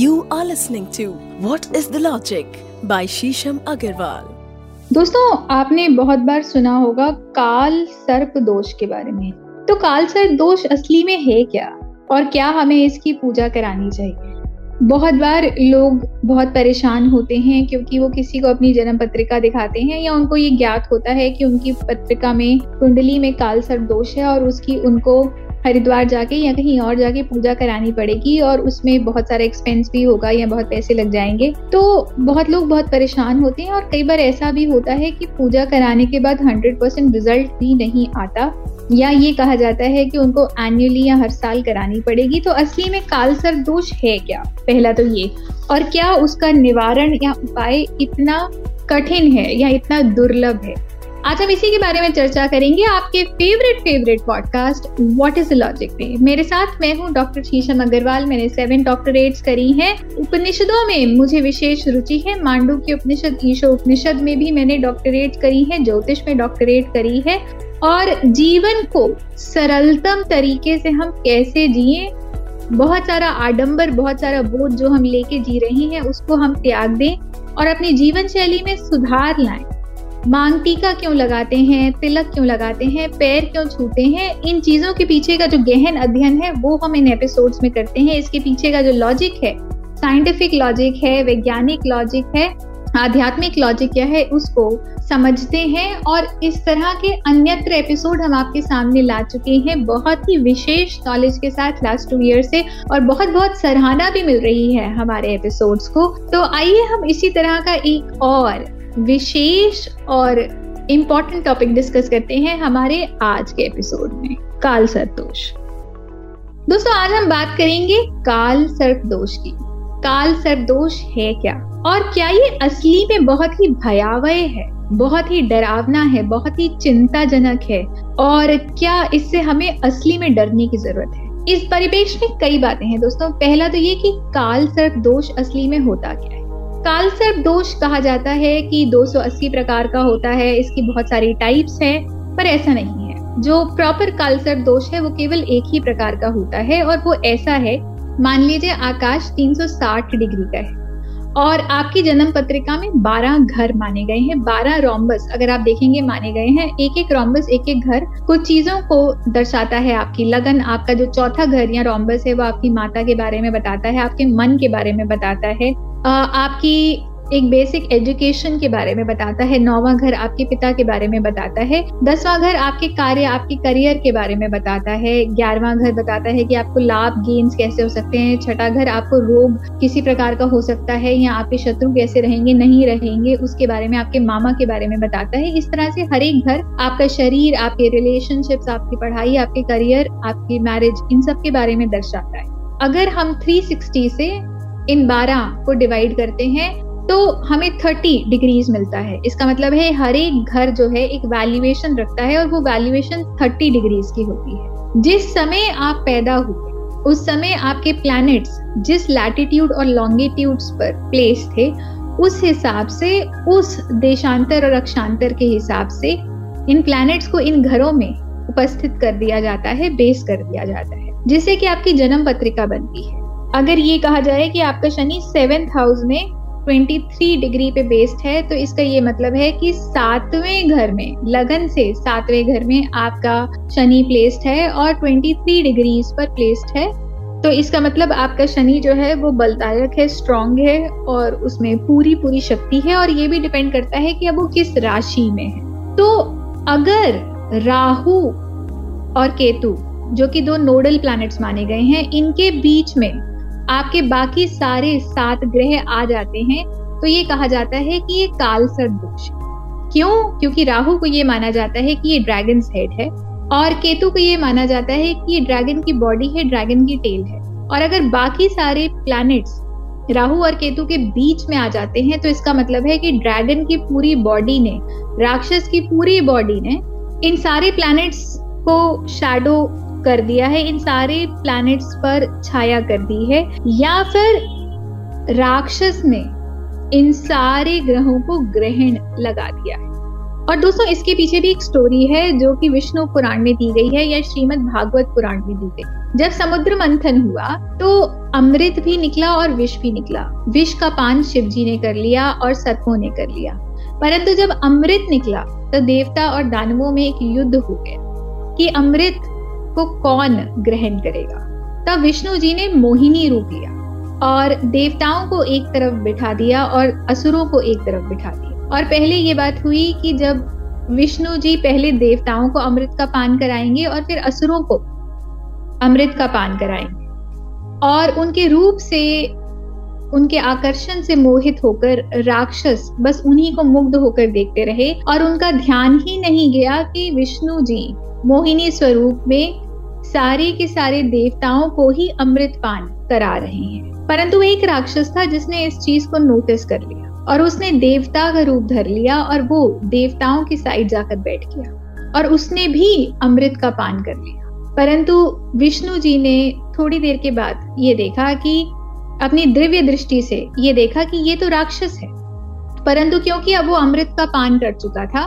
You are listening to What is the Logic by Shisham Agarwal. दोस्तों, आपने बहुत बार सुना होगा काल सर्प दोष के बारे में। तो काल सर्प दोष असली में है क्या? और क्या हमें इसकी पूजा करानी चाहिए? बहुत बार लोग बहुत परेशान होते हैं क्योंकि वो किसी को अपनी जन्म पत्रिका दिखाते हैं या उनको ये ज्ञात होता है कि उनकी पत्रिका में, कुंडली में काल सर्प दोष है और उसकी उनको हरिद्वार जाके या कहीं और जाके पूजा करानी पड़ेगी और उसमें बहुत सारा एक्सपेंस भी होगा या बहुत पैसे लग जाएँगे। तो बहुत लोग बहुत परेशान होते हैं और कई बार ऐसा भी होता है कि पूजा कराने के बाद हंड्रेड परसेंट रिज़ल्ट भी नहीं आता या ये कहा जाता है कि उनको एनुअली या हर साल करानी पड़ेगी। तो असली में कालसर दोष है क्या? पहला तो ये। और क्या उसका निवारण या उपाय इतना कठिन है या इतना दुर्लभ है? आज हम इसी के बारे में चर्चा करेंगे आपके favourite favourite podcast what is the logic में मेरे साथ मैं हूँ डॉक्टर शीशम अग्रवाल मैंने सेवन डॉक्टरेट्स करी हैं। उपनिषदों में मुझे विशेष रुचि है। मांडू की उपनिषद, ईशो उपनिषद में भी मैंने डॉक्टरेट करी है। ज्योतिष में डॉक्टरेट करी है। और जीवन को सरलतम तरीके से हम कैसे जिए, बहुत सारा आडंबर, बहुत सारा बोझ जो हम लेके जी रहे हैं, उसको हम त्याग दें और अपनी जीवन शैली में सुधार लाएँ। मांग टीका क्यों लगाते हैं, तिलक क्यों लगाते हैं, पैर क्यों छूते हैं, इन चीज़ों के पीछे का जो गहन अध्ययन है, वो हम इन एपिसोड्स में करते हैं। इसके पीछे का जो लॉजिक है साइंटिफिक लॉजिक है, वैज्ञानिक लॉजिक है, आध्यात्मिक लॉजिक क्या है, उसको समझते हैं और इस तरह के अन्यत्र एपिसोड हम आपके सामने ला चुके हैं। बहुत ही विशेष नॉलेज के साथ लास्ट टू ईयर से और बहुत बहुत सराहना भी मिल रही है हमारे एपिसोड्स को। तो आइए हम इसी तरह का एक और विशेष और इम्पोर्टेंट टॉपिक डिस्कस करते हैं हमारे आज के एपिसोड में, काल सर्पदोष दोस्तों, आज हम बात करेंगे काल सर्प दोष की। काल सर्प दोष है क्या? और क्या ये असली में बहुत ही भयावह है, बहुत ही डरावना है, बहुत ही चिंताजनक है? और क्या इससे हमें असली में डरने की ज़रूरत है? इस परिवेश में कई बातें हैं दोस्तों। पहला तो ये कि काल सर्प दोष असली में होता क्या है? काल सर्प दोष कहा जाता है कि 280 प्रकार का होता है, इसकी बहुत सारी टाइप्स हैं, पर ऐसा नहीं है। जो प्रॉपर काल सर्प दोष है, वो केवल एक ही प्रकार का होता है, और वो ऐसा है, मान लीजिए आकाश 360 डिग्री का है, और आपकी जन्म पत्रिका में 12 घर माने गए हैं 12 रोम्बस अगर आप देखेंगे माने गए हैं एक एक रोम्बस एक एक घर, कुछ चीज़ों को दर्शाता है आपकी लगन, आपका जो चौथा घर या रोम्बस है, वो आपकी माता के बारे में बताता है, आपके मन के बारे में बताता है आपकी एक बेसिक एजुकेशन के बारे में बताता है, नौवा घर आपके पिता के बारे में बताता है, दसवां घर आपके कार्य, आपके करियर के बारे में बताता है, ग्यारहवां घर बताता है कि आपको लाभ गेन्स कैसे हो सकते हैं, छठा घर आपको रोग किसी प्रकार का हो सकता है या आपके शत्रु कैसे रहेंगे, नहीं रहेंगे, उसके बारे में आपके मामा के बारे में बताता है। इस तरह से हर एक घर, आपका शरीर, आपके रिलेशनशिप्स आपकी पढ़ाई, आपके करियर आपकी मैरिज इन सब के बारे में दर्शाता है। अगर हम 360 से इन 12 को डिवाइड करते हैं तो हमें 30 डिग्रीज मिलता है। इसका मतलब है हर एक घर जो है, एक वैल्यूएशन रखता है और वो वैल्यूएशन 30 डिग्रीज की होती है। जिस समय आप पैदा हुए, उस समय आपके प्लैनेट्स जिस लैटिट्यूड और लॉन्गिट्यूड्स पर प्लेस थे, उस हिसाब से, उस देशांतर और अक्षांतर के हिसाब से इन प्लैनेट्स को इन घरों में उपस्थित कर दिया जाता है बेस कर दिया जाता है, जिससे कि आपकी जन्म पत्रिका बनती है। अगर ये कहा जाए कि आपका शनि सेवेंथ हाउस में 23 डिग्री पे बेस्ड है तो इसका ये मतलब है कि सातवें घर में, लगन से सातवें घर में आपका शनि प्लेस्ड है और 23 डिग्रीज पर प्लेस्ड है। तो इसका मतलब आपका शनि जो है, वो बलदायक है स्ट्रांग है और उसमें पूरी पूरी शक्ति है और ये भी डिपेंड करता है कि अब वो किस राशि में है। तो अगर राहु और केतु, जो कि दो नोडल प्लैनेट्स माने गए हैं, इनके बीच में आपके बाकी सारे सात ग्रह आ जाते हैं तो ये कहा जाता है कि ये काल दोष क्यों? क्योंकि राहु को ये माना जाता है कि ये ड्रैगन हेड है और केतु को ये माना जाता है कि ये ड्रैगन की बॉडी है ड्रैगन की टेल है। और अगर बाकी सारे प्लैनेट्स राहु और केतु के बीच में आ जाते हैं तो इसका मतलब है कि ड्रैगन की पूरी बॉडी ने, राक्षस की पूरी बॉडी ने, इन सारे प्लैनेट्स को शैडो कर दिया है, इन सारे प्लैनेट्स पर छाया कर दी है। या फिर राक्षस ने इन सारे ग्रहों को ग्रहण लगा दिया है। और दोस्तों, इसके पीछे भी एक स्टोरी है, जो कि विष्णु पुराण में दी गई है या श्रीमद भागवत पुराण में दी गई। जब समुद्र मंथन हुआ तो अमृत भी निकला और विष भी निकला। विष का पान शिव जी ने कर लिया और सर्पों ने कर लिया। परंतु जब अमृत निकला तो देवता और दानवों में एक युद्ध हो गया कि अमृत को कौन ग्रहण करेगा? तब विष्णु जी ने मोहिनी रूप लिया और देवताओं को एक तरफ़ बिठा दिया और असुरों को एक तरफ़ बिठा दिया। और पहले ये बात हुई कि जब विष्णु जी पहले देवताओं को अमृत का पान कराएँगे और फिर असुरों को अमृत का पान कराएँगे और उनके रूप से, उनके आकर्षण से मोहित होकर राक्षस बस उन्हीं को मुग्ध होकर देखते रहे और उनका ध्यान ही नहीं गया कि विष्णु जी मोहिनी स्वरूप में सारे के सारे देवताओं को ही अमृत पान करा रहे हैं। परंतु एक राक्षस था जिसने इस चीज़ को नोटिस कर लिया और उसने देवता का रूप धर लिया और वो देवताओं की साइड जाकर बैठ गया और उसने भी अमृत का पान कर लिया। परंतु विष्णु जी ने थोड़ी देर के बाद ये देखा कि अपनी दिव्य दृष्टि से ये देखा कि ये तो राक्षस है। परंतु क्योंकि अब वो अमृत का पान कर चुका था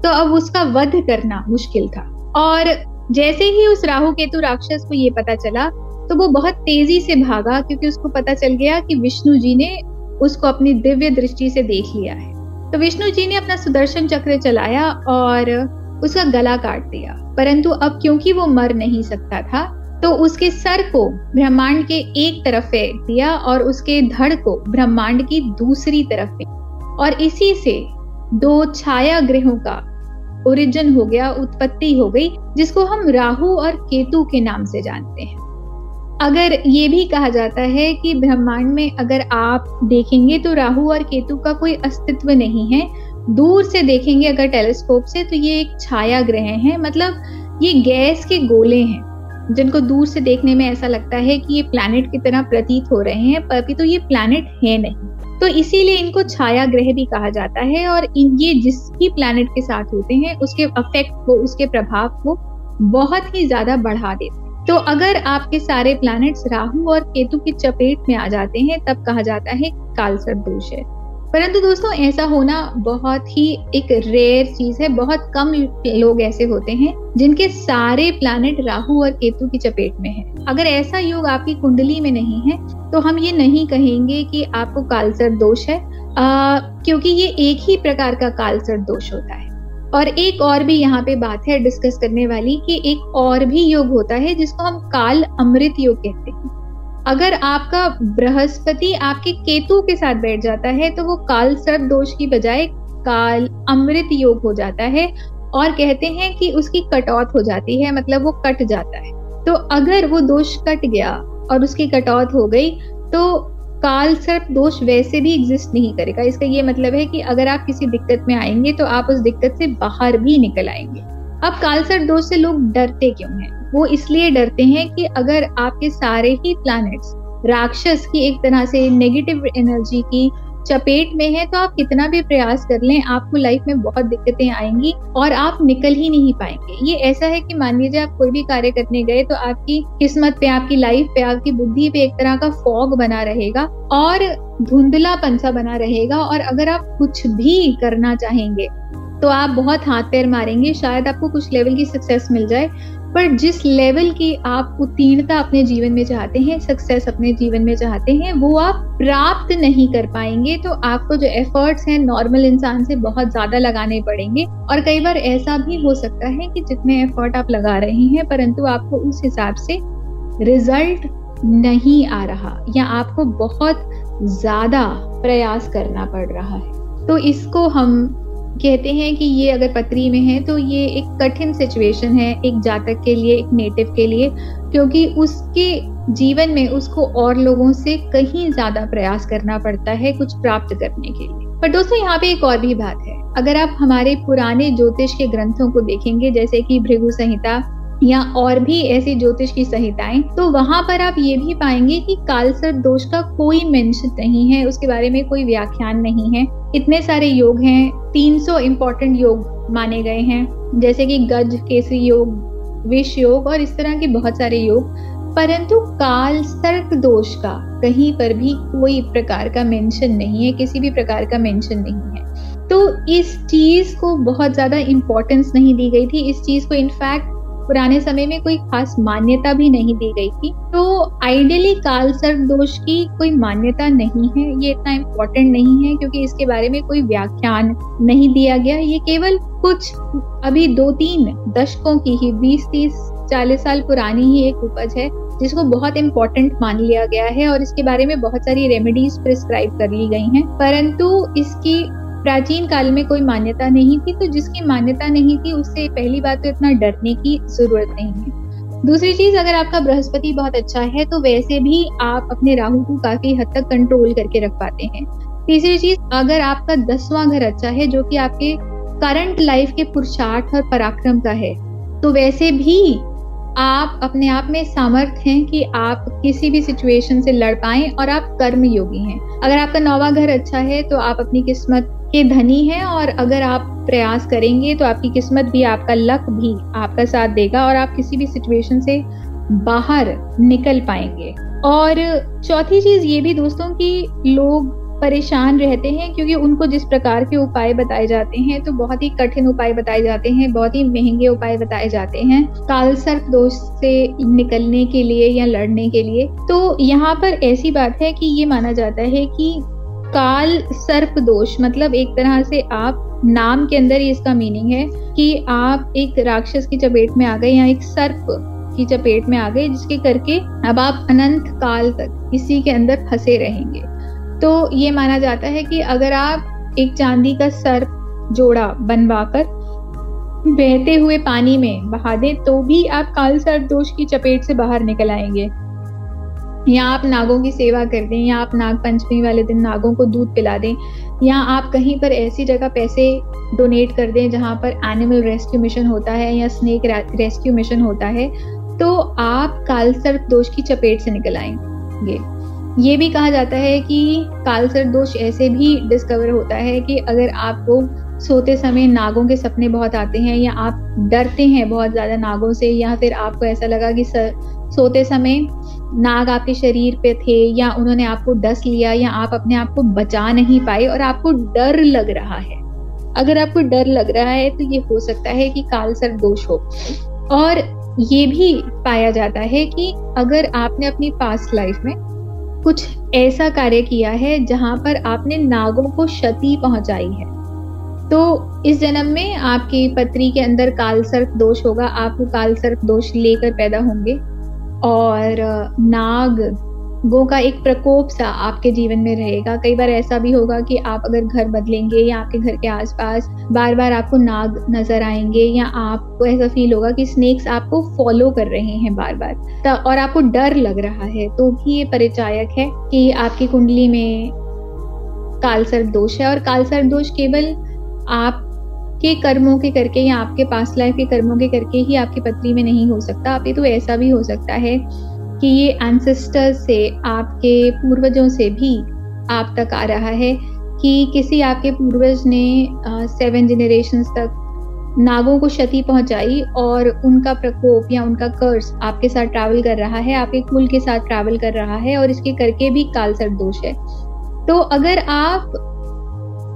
तो अब उसका वध करना मुश्किल था और जैसे ही उस राहु केतु राक्षस को ये पता चला तो वो बहुत तेज़ी से भागा, क्योंकि उसको पता चल गया कि विष्णु जी ने उसको अपनी दिव्य दृष्टि से देख लिया है। तो विष्णु जी ने अपना सुदर्शन चक्र चलाया और उसका गला काट दिया। परंतु अब क्योंकि वो मर नहीं सकता था तो उसके सर को ब्रह्मांड के एक तरफ़ फेंक दिया और उसके धड़ को ब्रह्मांड की दूसरी तरफ़ फेंक और इसी से दो छाया ग्रहों का ओरिजिन हो गया, उत्पत्ति हो गई, जिसको हम राहु और केतु के नाम से जानते हैं। अगर ये भी कहा जाता है कि ब्रह्मांड में अगर आप देखेंगे तो राहु और केतु का कोई अस्तित्व नहीं है। दूर से देखेंगे अगर टेलीस्कोप से तो ये एक छाया ग्रह है। मतलब ये गैस के गोले हैं, जिनको दूर से देखने में ऐसा लगता है कि ये प्लैनेट की तरह प्रतीत हो रहे हैं, पर भी तो ये प्लैनेट है नहीं। तो इसीलिए इनको छाया ग्रह भी कहा जाता है और इन ये जिस भी प्लैनेट के साथ होते हैं, उसके अफेक्ट को, उसके प्रभाव को बहुत ही ज़्यादा बढ़ा देते हैं। तो अगर आपके सारे प्लैनेट्स राहु और केतु की चपेट में आ जाते हैं, तब कहा जाता है कालसर्प दोष है। परंतु दोस्तों, ऐसा होना बहुत ही एक रेयर चीज़ है। बहुत कम लोग ऐसे होते हैं, जिनके सारे प्लैनेट राहु और केतु की चपेट में है। अगर ऐसा योग आपकी कुंडली में नहीं है तो हम ये नहीं कहेंगे कि आपको कालसर दोष है आ, क्योंकि ये एक ही प्रकार का कालसर दोष होता है। और एक और भी यहाँ पे बात है डिस्कस करने वाली कि एक और भी योग होता है जिसको हम काल अमृत योग कहते हैं। अगर आपका बृहस्पति आपके केतु के साथ बैठ जाता है तो वो काल सर्प दोष की बजाय काल अमृत योग हो जाता है और कहते हैं कि उसकी कटौत हो जाती है मतलब वो कट जाता है। तो अगर वो दोष कट गया और उसकी कटौत हो गई तो काल सर्प दोष वैसे भी एग्जिस्ट नहीं करेगा। इसका ये मतलब है कि अगर आप किसी दिक्कत में आएँगे तो आप उस दिक्कत से बाहर भी निकल आएँगे। अब काल सर्प दोष से लोग डरते क्यों हैं? वो इसलिए डरते हैं कि अगर आपके सारे ही प्लैनेट्स राक्षस की एक तरह से नेगेटिव एनर्जी की चपेट में है तो आप कितना भी प्रयास कर लें, आपको लाइफ में बहुत दिक्कतें आएँगी और आप निकल ही नहीं पाएँगे। ये ऐसा है कि मान लीजिए आप कोई भी कार्य करने गए तो आपकी किस्मत पे, आपकी लाइफ पे, आपकी बुद्धि पे एक तरह का फॉग बना रहेगा और धुंधला पंसा बना रहेगा और अगर आप कुछ भी करना चाहेंगे तो आप बहुत हाथ पैर मारेंगे, शायद आपको कुछ लेवल की सक्सेस मिल जाए। पर जिस लेवल की आप उत्तीर्णता अपने जीवन में चाहते हैं सक्सेस अपने जीवन में चाहते हैं, वो आप प्राप्त नहीं कर पाएँगे तो आपको जो एफर्ट्स हैं नॉर्मल इंसान से बहुत ज़्यादा लगाने पड़ेंगे। और कई बार ऐसा भी हो सकता है कि जितने एफर्ट आप लगा रहे हैं, परंतु आपको उस हिसाब से रिज़ल्ट नहीं आ रहा, या आपको बहुत ज़्यादा प्रयास करना पड़ रहा है। तो इसको हम कहते हैं कि ये अगर पत्री में है तो ये एक कठिन सिचुएशन है एक जातक के लिए, एक नेटिव के लिए, क्योंकि उसके जीवन में उसको और लोगों से कहीं ज़्यादा प्रयास करना पड़ता है कुछ प्राप्त करने के लिए। पर दोस्तों, यहाँ पे एक और भी बात है। अगर आप हमारे पुराने ज्योतिष के ग्रंथों को देखेंगे, जैसे कि भृगु संहिता या और भी ऐसी ज्योतिष की संहिताएँ तो वहाँ पर आप ये भी पाएँगे कि कालसर दोष का कोई मेंशन नहीं है, उसके बारे में कोई व्याख्यान नहीं है। इतने सारे योग हैं 300 सौ इम्पोर्टेंट योग माने गए हैं, जैसे कि गज, केसरी योग, विष योग और इस तरह के बहुत सारे योग। परंतु काल सर्क दोष का कहीं पर भी कोई प्रकार का मेंशन नहीं है, किसी भी प्रकार का मेंशन नहीं है। तो इस चीज़ को बहुत ज़्यादा इम्पोर्टेंस नहीं दी गई थी, इस चीज़ को इनफैक्ट पुराने समय में कोई खास मान्यता भी नहीं दी गई थी। तो आइडियली काल सर्प दोष की कोई मान्यता नहीं है, ये इतना इम्पोर्टेंट नहीं है क्योंकि इसके बारे में कोई व्याख्यान नहीं दिया गया। ये केवल कुछ, अभी दो तीन दशकों की ही बीस तीस चालीस साल पुरानी ही एक उपज है, जिसको बहुत इम्पोर्टेंट मान लिया गया है और इसके बारे में बहुत सारी रेमेडीज प्रिस्क्राइब कर ली गई हैं। परंतु इसकी प्राचीन काल में कोई मान्यता नहीं थी तो जिसकी मान्यता नहीं थी, उससे पहली बात तो इतना डरने की ज़रूरत नहीं है। दूसरी चीज़, अगर आपका बृहस्पति बहुत अच्छा है तो वैसे भी आप अपने राहु को काफ़ी हद तक कंट्रोल करके रख पाते हैं। तीसरी चीज़, अगर आपका दसवां घर अच्छा है, जो कि आपके करंट लाइफ के पुरुषार्थ और पराक्रम का है तो वैसे भी आप अपने आप में सामर्थ हैं कि आप किसी भी सिचुएशन से लड़ पाएँ और आप कर्म योगी हैं। अगर आपका नौवा घर अच्छा है तो आप अपनी किस्मत के धनी हैं और अगर आप प्रयास करेंगे तो आपकी किस्मत भी, आपका लक भी आपका साथ देगा और आप किसी भी सिचुएशन से बाहर निकल पाएँगे। और चौथी चीज़ ये भी दोस्तों कि लोग परेशान रहते हैं क्योंकि उनको जिस प्रकार के उपाय बताए जाते हैं तो बहुत ही कठिन उपाय बताए जाते हैं, बहुत ही महँगे उपाय बताए जाते हैं। काल सर्प दोष से निकलने के लिए या लड़ने के लिए। तो यहाँ पर ऐसी बात है कि ये माना जाता है कि काल सर्प दोष मतलब एक तरह से आप नाम के अंदर ही इसका मीनिंग है कि आप एक राक्षस की चपेट में आ गए या एक सर्प की चपेट में आ गए, जिसके करके अब आप अनंत काल तक इसी के अंदर फंसे रहेंगे। तो ये माना जाता है कि अगर आप एक चांदी का सर्प जोड़ा बनवाकर बहते हुए पानी में बहा दें तो भी आप काल सर्प दोष की चपेट से बाहर निकल आएँगे। या आप नागों की सेवा कर दें या आप नाग पंचमी वाले दिन नागों को दूध पिला दें या आप कहीं पर ऐसी जगह पैसे डोनेट कर दें जहाँ पर एनिमल रेस्क्यू मिशन होता है या स्नेक रेस्क्यू मिशन होता है तो आप काल सर्प दोष की चपेट से निकल आएँगे। ये भी कहा जाता है कि कालसर दोष ऐसे भी डिस्कवर होता है कि अगर आपको सोते समय नागों के सपने बहुत आते हैं या आप डरते हैं बहुत ज़्यादा नागों से या फिर आपको ऐसा लगा कि सर, सोते समय नाग आपके शरीर पे थे या उन्होंने आपको डस लिया या आप अपने आप को बचा नहीं पाए और आपको डर लग रहा है। अगर आपको डर लग रहा है तो ये हो सकता है कि कालसर दोष हो। और ये भी पाया जाता है कि अगर आपने अपनी पास्ट लाइफ में कुछ ऐसा कार्य किया है जहाँ पर आपने नागों को क्षति पहुंचाई है तो इस जन्म में आपकी पत्री के अंदर काल सर्प दोष होगा, आपको काल सर्प दोष लेकर पैदा होंगे। और नाग, गो का एक प्रकोप सा आपके जीवन में रहेगा। कई बार ऐसा भी होगा कि आप अगर घर बदलेंगे या आपके घर के आसपास बार बार आपको नाग नज़र आएँगे या आपको ऐसा फील होगा कि स्नेक्स आपको फॉलो कर रहे हैं बार बार और आपको डर लग रहा है तो भी ये परिचायक है कि आपकी कुंडली में कालसर्प दोष है। और कालसर्प दोष केवल आप के कर्मों के करके या आपके पास लाइफ के कर्मों के करके ही आपकी पत्नी में नहीं हो सकता। आप, ये तो ऐसा भी हो सकता है कि ये एंसेस्टर्स से, आपके पूर्वजों से भी आप तक आ रहा है कि किसी आपके पूर्वज ने सेवन जनरेशन तक नागों को क्षति पहुंचाई और उनका प्रकोप या उनका कर्ज आपके साथ ट्रैवल कर रहा है, आपके कुल के साथ ट्रैवल कर रहा है और इसके करके भी कालसर दोष है। तो अगर आप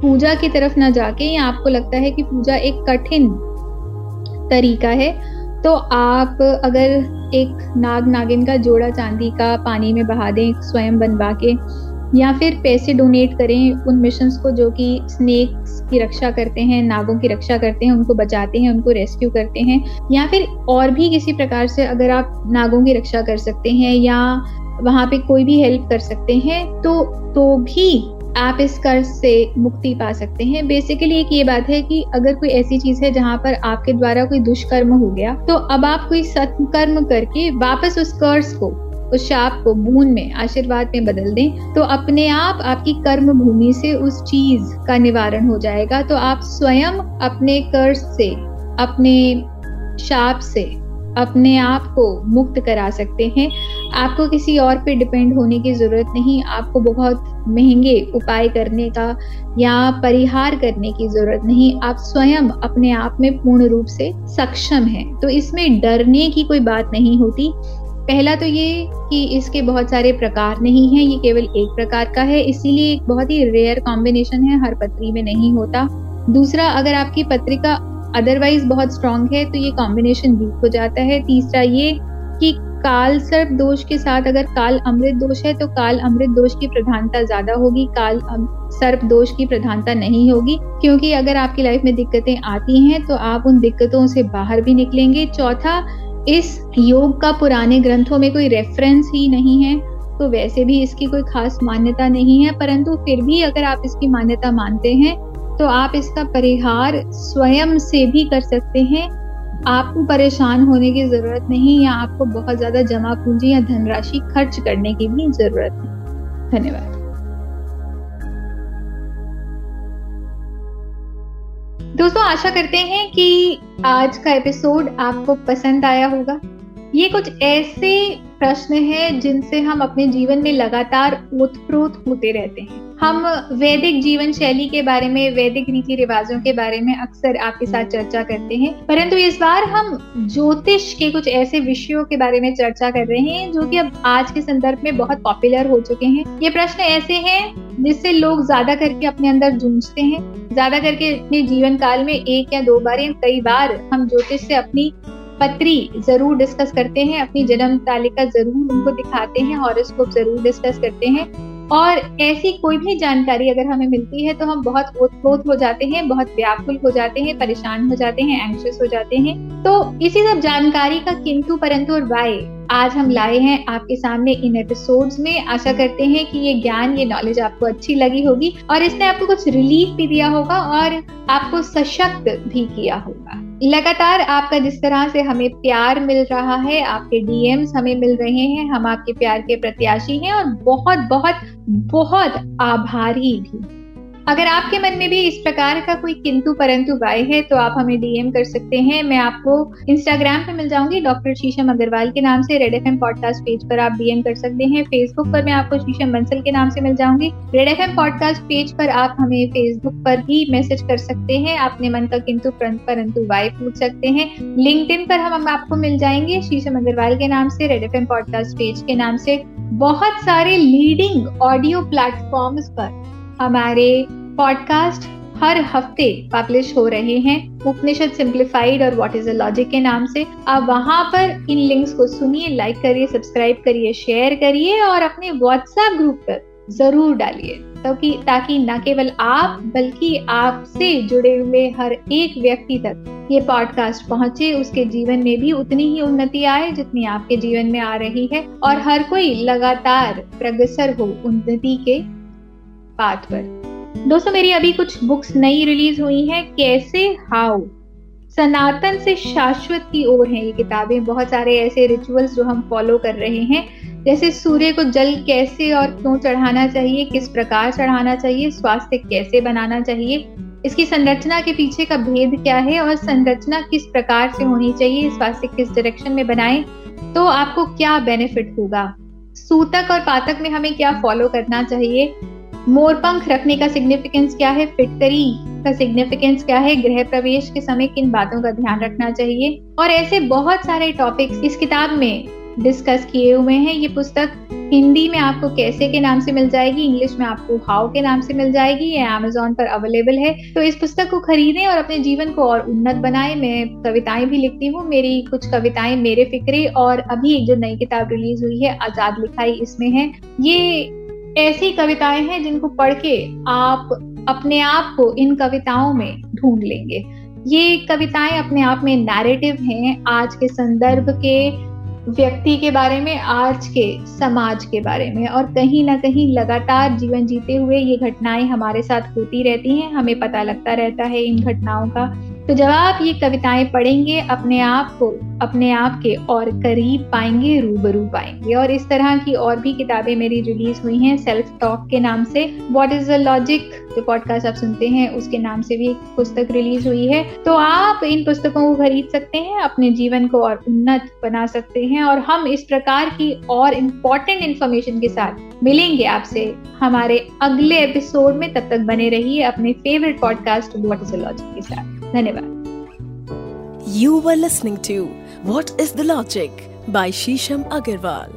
पूजा की तरफ़ ना जाके या आपको लगता है कि पूजा एक कठिन तरीका है तो आप अगर एक नाग नागिन का जोड़ा चांदी का पानी में बहा दें, स्वयं बनवा के, या फिर पैसे डोनेट करें उन मिशंस को जो कि स्नेक्स की रक्षा करते हैं, नागों की रक्षा करते हैं, उनको बचाते हैं, उनको रेस्क्यू करते हैं, या फिर और भी किसी प्रकार से अगर आप नागों की रक्षा कर सकते हैं या वहाँ पे कोई भी हेल्प कर सकते हैं तो तो भी आप इस कर्ज से मुक्ति पा सकते हैं। बेसिकली एक ये बात है कि अगर कोई ऐसी चीज़ है जहाँ पर आपके द्वारा कोई दुष्कर्म हो गया तो अब आप कोई सत्कर्म करके वापस उस कर्ज को, उस शाप को बूंद में, आशीर्वाद में बदल दें तो अपने आप आपकी कर्म भूमि से उस चीज़ का निवारण हो जाएगा। तो आप स्वयं अपने कर्ज से, अपने शाप से, अपने आप को मुक्त करा सकते हैं। आपको किसी और पे डिपेंड होने की ज़रूरत नहीं, आपको बहुत महँगे उपाय करने का या परिहार करने की ज़रूरत नहीं। आप स्वयं अपने आप में पूर्ण रूप से सक्षम हैं। तो इसमें डरने की कोई बात नहीं होती। पहला तो ये कि इसके बहुत सारे प्रकार नहीं हैं, ये केवल एक प्रकार का है, इसीलिए एक बहुत ही रेयर कॉम्बिनेशन है, हर पत्री में नहीं होता। दूसरा, अगर आपकी पत्रिका अदरवाइज़ बहुत स्ट्रांग है तो ये कॉम्बिनेशन वीक हो जाता है। तीसरा, ये काल सर्प दोष के साथ अगर काल अमृत दोष है तो काल अमृत दोष की प्रधानता ज़्यादा होगी, काल सर्प दोष की प्रधानता नहीं होगी, क्योंकि अगर आपकी लाइफ में दिक्कतें आती हैं तो आप उन दिक्कतों से बाहर भी निकलेंगे। चौथा, इस योग का पुराने ग्रंथों में कोई रेफरेंस ही नहीं है तो वैसे भी इसकी कोई खास मान्यता नहीं है, परंतु फिर भी अगर आप इसकी मान्यता मानते हैं तो आप इसका परिहार स्वयं से भी कर सकते हैं। आपको परेशान होने की ज़रूरत नहीं या आपको बहुत ज़्यादा जमा पूंजी या धनराशि खर्च करने की भी ज़रूरत नहीं। धन्यवाद। दोस्तों, आशा करते हैं कि आज का एपिसोड आपको पसंद आया होगा। ये कुछ ऐसे प्रश्न हैं जिनसे हम अपने जीवन में लगातार ओतप्रोत होते रहते हैं। हम वैदिक जीवन शैली के बारे में, वैदिक रीति रिवाजों के बारे में अक्सर आपके साथ चर्चा करते हैं। परंतु इस बार हम ज्योतिष के कुछ ऐसे विषयों के बारे में चर्चा कर रहे हैं, जो कि अब आज के संदर्भ में बहुत पॉपुलर हो चुके हैं। ये प्रश्न ऐसे हैं, जिससे लोग ज़्यादा करके अपने अंदर जूझते हैं। ज़्यादा करके अपने जीवन काल में एक या दो बार या कई बार हम ज्योतिष से अपनी पत्री ज़रूर डिस्कस करते हैं, अपनी जन्म तालिका ज़रूर उनको दिखाते हैं हॉरोस्कोप ज़रूर डिस्कस करते हैं। और ऐसी कोई भी जानकारी अगर हमें मिलती है तो हम बहुत ओतप्रोत हो जाते हैं, बहुत व्याकुल हो जाते हैं, परेशान हो जाते हैं एंशियस हो जाते हैं। तो इसी सब जानकारी का किंतु परंतु और वाय आज हम लाए हैं आपके सामने इन एपिसोड्स में। आशा करते हैं कि ये ज्ञान, ये नॉलेज आपको अच्छी लगी होगी और इसने आपको कुछ रिलीफ भी दिया होगा और आपको सशक्त भी किया होगा। लगातार आपका जिस तरह से हमें प्यार मिल रहा है, आपके डीएम्स हमें मिल रहे हैं, हम आपके प्यार के प्रत्याशी हैं और बहुत बहुत बहुत आभारी भी। अगर आपके मन में भी इस प्रकार का कोई किंतु परंतु वाय है तो आप हमें डीएम कर सकते हैं। मैं आपको इंस्टाग्राम पे मिल जाऊँगी डॉक्टर शीशम अग्रवाल के नाम से रेड एफएम पॉडकास्ट पेज पर आप डीएम कर सकते हैं। फेसबुक पर मैं आपको शीशम बंसल के नाम से मिल जाऊँगी। रेड एफएम पॉडकास्ट पेज पर आप हमें फेसबुक पर भी मैसेज कर सकते हैं। अपने मन का किंतु परंतु वाय पूछ सकते हैं। लिंक पर हम आपको मिल जाएँगे। शीशम अग्रवाल के नाम से रेड एफएम पॉडकास्ट पेज के नाम से। बहुत सारे लीडिंग ऑडियो प्लेटफॉर्म्स पर हमारे पॉडकास्ट हर हफ़्ते पब्लिश हो रहे हैं। उपनिषद सिंप्लीफाइड और व्हाट इज़ अ लॉजिक के नाम से। आप वहाँ पर इन लिंक्स को सुनिए लाइक करिए सब्सक्राइब करिए शेयर करिए और अपने व्हाट्सएप ग्रुप पर ज़रूर डालिए। ताकि ताकि न केवल आप, बल्कि आपसे जुड़े हुए हर एक व्यक्ति तक ये पॉडकास्ट पहुँचे। उसके जीवन में भी उतनी ही उन्नति आए जितनी आपके जीवन में आ रही है और हर कोई लगातार प्रगसर हो उन्नति के पाथ पर। दोस्तों, मेरी अभी कुछ बुक्स नई रिलीज़ हुई हैं, कैसे हाउ सनातन से शाश्वत की ओर हैं ये किताबें। बहुत सारे ऐसे रिचुअल्स जो हम फॉलो कर रहे हैं, जैसे सूर्य को जल कैसे और क्यों चढ़ाना चाहिए, किस प्रकार चढ़ाना चाहिए, स्वास्थ्य कैसे बनाना चाहिए, इसकी संरचना के पीछे का भेद क्या है और संरचना किस प्रकार से होनी चाहिए स्वास्थ्य किस डायरेक्शन में बनाए तो आपको क्या बेनिफिट होगा? सूतक और पातक में हमें क्या फॉलो करना चाहिए? मोर पंख रखने का सिग्निफिकेंस क्या है? फिटकरी का सिग्निफिकेंस क्या है? गृह प्रवेश के समय किन बातों का ध्यान रखना चाहिए? और ऐसे बहुत सारे टॉपिक्स इस किताब में डिस्कस किए हुए हैं। ये पुस्तक हिंदी में आपको कैसे के नाम से मिल जाएगी? इंग्लिश में आपको हाउ के नाम से मिल जाएगी? ये अमेजोन पर अवेलेबल है। तो इस पुस्तक को खरीदें और अपने जीवन को और उन्नत बनाएँ। मैं कविताएँ भी लिखती हूँ। मेरी कुछ कविताएँ मेरे फिक्रे और अभी जो नई किताब रिलीज़ हुई है, आज़ाद लिखाई इसमें है। ये ऐसी कविताएँ हैं जिनको पढ़ के आप अपने आप को इन कविताओं में ढूंढ लेंगे। ये कविताएँ अपने आप में नैरेटिव हैं आज के संदर्भ के व्यक्ति के बारे में, आज के समाज के बारे में। और कहीं ना कहीं लगातार जीवन जीते हुए ये घटनाएँ हमारे साथ होती रहती हैं, हमें पता लगता रहता है इन घटनाओं का। तो जब आप ये कविताएँ पढ़ेंगे, अपने आप को, अपने आप के और करीब पाएँगे, रूबरू पाएँगे। और इस तरह की और भी किताबें मेरी रिलीज़ हुई हैं सेल्फ टॉक के नाम से। व्हाट इज़ द लॉजिक जो पॉडकास्ट आप सुनते हैं, उसके नाम से भी एक पुस्तक रिलीज़ हुई है। तो आप इन पुस्तकों को खरीद सकते हैं, अपने जीवन को और उन्नत बना सकते हैं। और हम इस प्रकार की और इम्पोर्टेंट इन्फॉर्मेशन के साथ मिलेंगे आपसे। हमारे अगले एपिसोड में तब तक बने रहिए अपने favourite podcast what is the logic के साथ। धन्यवाद You were listening to What is the Logic by Shisham Agarwal.